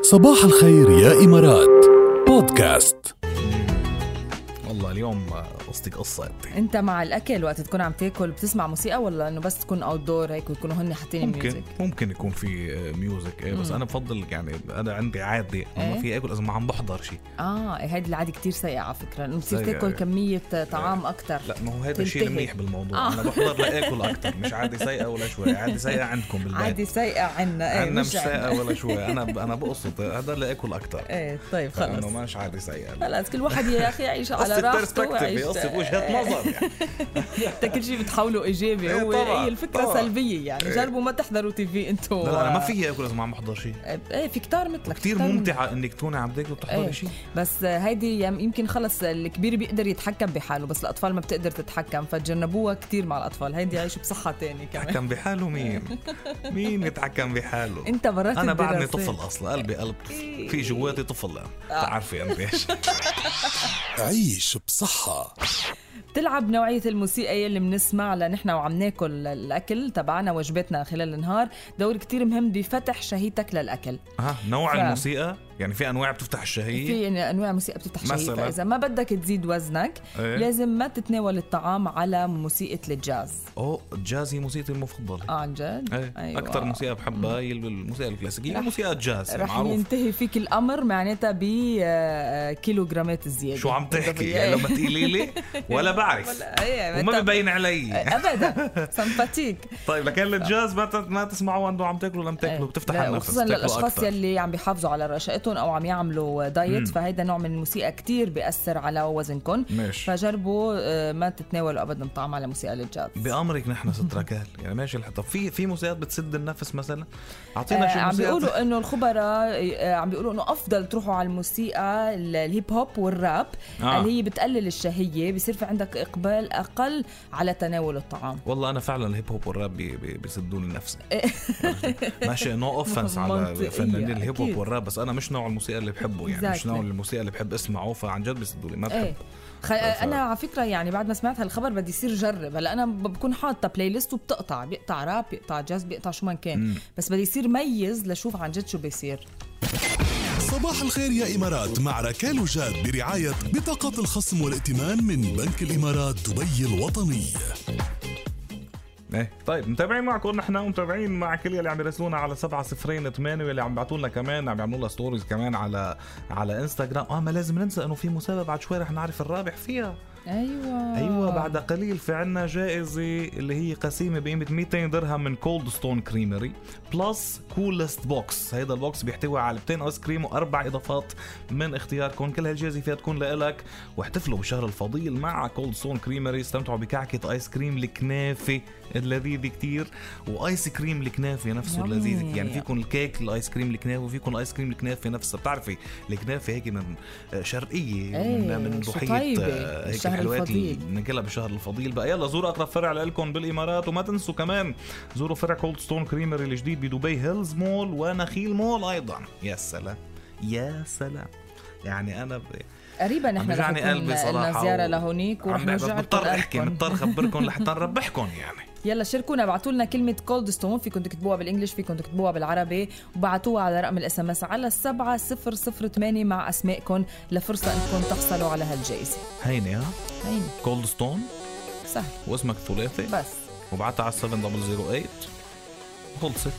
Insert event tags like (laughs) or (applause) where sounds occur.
صباح الخير يا إمارات. بودكاست. والله اليوم قصتك قصة. انت مع الأكل وقت تكون عم تاكل بتسمع موسيقى ولا إنه بس تكون outdoor هيك ويكونوا هن حاطين ممكن music ممكن يكون في music إيه بس مم. أنا بفضل يعني أنا عندي عادة ما إيه؟ في أكل اذا ما عم بحضر شيء آه إيه هيدي العادة كتير سيئة على فكرة إنه بتصير تاكل إيه. كميه طعام أكثر لا ما هو هذا الشيء. المنيح بالموضوع. آه. أنا بحضر (laughs) لآكل أكثر مش عادي سيئة ولا شوي عادي سيئة عندكم بالبيت. عادي سيئة عنا إيه عندنا مش عنا. سيئة ولا شوي. أنا أنا بقصد (laughs) هذا لآكل أكثر إيه طيب خلص. مش عادي سيئة. خلص كل واحد يا أخي يعيش على راحته ويعيش قصة وجهة نظر يعني (laughs) انت كل شيء بتحوله إيجابي إيه هو هي الفكرة طبعاً. سلبية يعني إيه. جربوا ما تحضروا تي في أنتم لا لا أنا ما في اكل اذا ما عم بحضر شيء إيه في كتار مثلك كثير ممتعة إنك تكوني عم تاكلي وبتحضري إيه. شيء بس هيدي يم- يمكن خلص الكبير بيقدر يتحكم بحاله بس الأطفال ما بتقدر تتحكم فتجنبوها كتير مع الأطفال هيدي يعيشوا بصحة تاني كمان يتحكم بحاله مين؟ (laughs) مين يتحكم بحاله؟ أنت برات أنا بعدني. طفل أصلا قلبي قلب طفل إيه. في جواتي طفل بتعرفي أنت إيش (laughs) عيش بصحة بتلعب نوعية الموسيقى يلي بنسمع لنحن وعم ناكل الأكل تبعنا وجباتنا خلال النهار. دور كتير مهم بفتح شهيتك للأكل. ها نوع ف- الموسيقى؟ يعني في أنواع بتفتح الشهيه في يعني أنواع موسيقى بتفتح مثلاً؟ فإذا ما بدك تزيد وزنك إيه؟ لازم ما تتناول الطعام على موسيقى الجاز. أوه الجاز هي موسيقتي المفضلة. آه عن جد؟ إيه أيوة. أكثر موسيقى بحبها هي الموسيقى الكلاسيكية رح- موسيقى الجاز رح معروف. ينتهي فيك الأمر معناتها بكيلوغرامات زيادة شو عم تحكي؟ إيه. يعني لما تقولي لي. (laughs) ولا بعرف. ولا- إيه، وما ببين علي. ابدا. (laughs) sympathique طيب لكن الجاز ما ت- ما تسمعوا انه عم تاكلوا لما تاكلوا بتفتح لا، النفس بتاكلوا للاشخاص. يلي عم بيحافظوا على رشاقتهم أو عم يعملوا diet. فهيدا نوع من الموسيقى كتير بيأثر على وزنكم ماشي. فجربوا آه، ما تتناولوا ابدا طعام على موسيقى الجاز بأمرك نحن (laughs) ست ركال يعني ماشي الحق طب في في موسيقات بتسد النفس مثلا؟ أعطينا شي آه، عم موسيقى؟ بيقولوا إنه الخبراء آه، عم بيقولوا إنه أفضل تروحوا على الموسيقى ال- الهيب هوب والراب آه. اللي هي بتقلل الشهية. بصير في عندك إقبال أقل على تناول الطعام. والله أنا فعلا الهيب هوب والراب بي بي بيسدوا لي نفسي. (laughs) ماشي no offense على فنانين الهيب هوب. والراب بس أنا مش نوع الموسيقى اللي بحبه يعني مش. نوع الموسيقى اللي بحب اسمعه فعن جد بيسدوا لي ما بحب. إيه. خ... أنا على فكرة يعني بعد ما سمعت هالخبر بدي يصير جرب. هلا أنا بكون حاطة playlist وبتقطع بيقطع راب بيقطع جاز بيقطع شو ما كان. مم. بس بدي يصير ميز لشوف عن جد شو بيصير. صباح الخير يا إمارات مع ركال وجاد برعاية بطاقة الخصم والائتمان من بنك الإمارات دبي الوطني. إيه. طيب متابعين معكم نحن ومتابعين مع كل اللي عم يرسلونا على 7 صفرين 8 واللي عم بيعطوا لنا كمان عم يعملوا لنا stories كمان على على انستغرام آه ما لازم ننسى إنه في مسابقة بعد شوي رح نعرف الرابح فيها. أيوه. أيوه بعد قليل في عنا جائزة اللي هي قسيمة بقيمة 200 درهم من Cold Stone Creamery plus Cold Stone box هيدا ال box بيحتوي على علبتين آيس كريم وأربع إضافات من اختياركم كل هالجائزة فيها تكون لإلك. واحتفلوا بالشهر الفضيل مع Cold Stone كريمري استمتعوا بكعكة آيس كريم الكنافة اللذيذ كتير. وآيس كريم الكنافة نفسه. اللذيذ. يعني فيكم الكيك الآيس كريم الكنافة وفيكم الايس كريم الكنافة نفسها بتعرفي الكنافة هيك من شرقية إيه، من من شو ضحيه هيك الشهر الفضيل. اللي بناكلها بالشهر الفضيل بقى. يلا زوروا اقرب فرع لكم بالإمارات وما تنسوا كمان زوروا فرع Cold Stone Creamery الجديد بدبي هيلز مول ونخيل مول أيضا. يا سلام يا سلام. يعني أنا ب... قريبا نحن رح قلبي صراحة لنا زياره لهونيك ورح نرجع مضطر احكي. مضطر اخبركم (laughs) لحتى نربحكم يعني. يلا شاركونا ابعتوا لنا كلمة Cold Stone فيكم تكتبوها بال English فيكم تكتبوها بالعربي وبعتوها على رقم ال SMS على السبعة صفر صفر ثمانية مع أسمائكم لفرصة أنكم تحصلوا على هالجائزة. هيني ها؟ هين Cold Stone سهل. واسمك الثلاثي بس. وبعتها على 7008 خلصت.